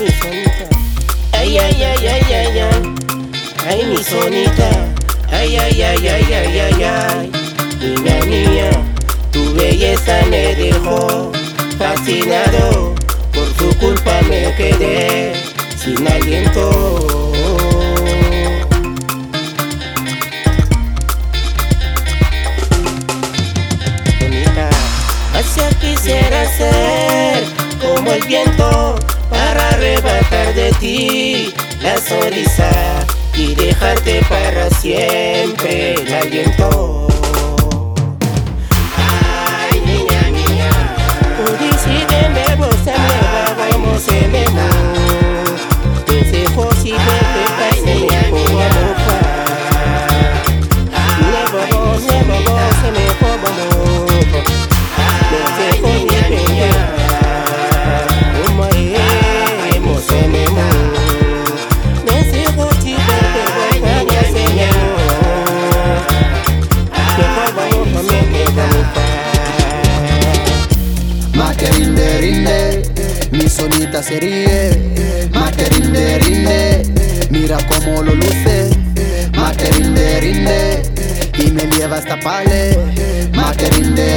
Ay, ay, ay, ay, ay, ay. Ay, mi sonita. Ay, ay, ay, ay, ay, ay, ay. Niña mía, tu belleza me dejó fascinado. Por tu culpa me quedé sin aliento. Hacia quisiera ser como el viento para arrebatar de ti la sonrisa y dejarte para siempre el aliento. Sonita se ríe. Más que rinde, mira cómo lo luce. Más que rinde, y me lleva hasta pale. Más que rinde,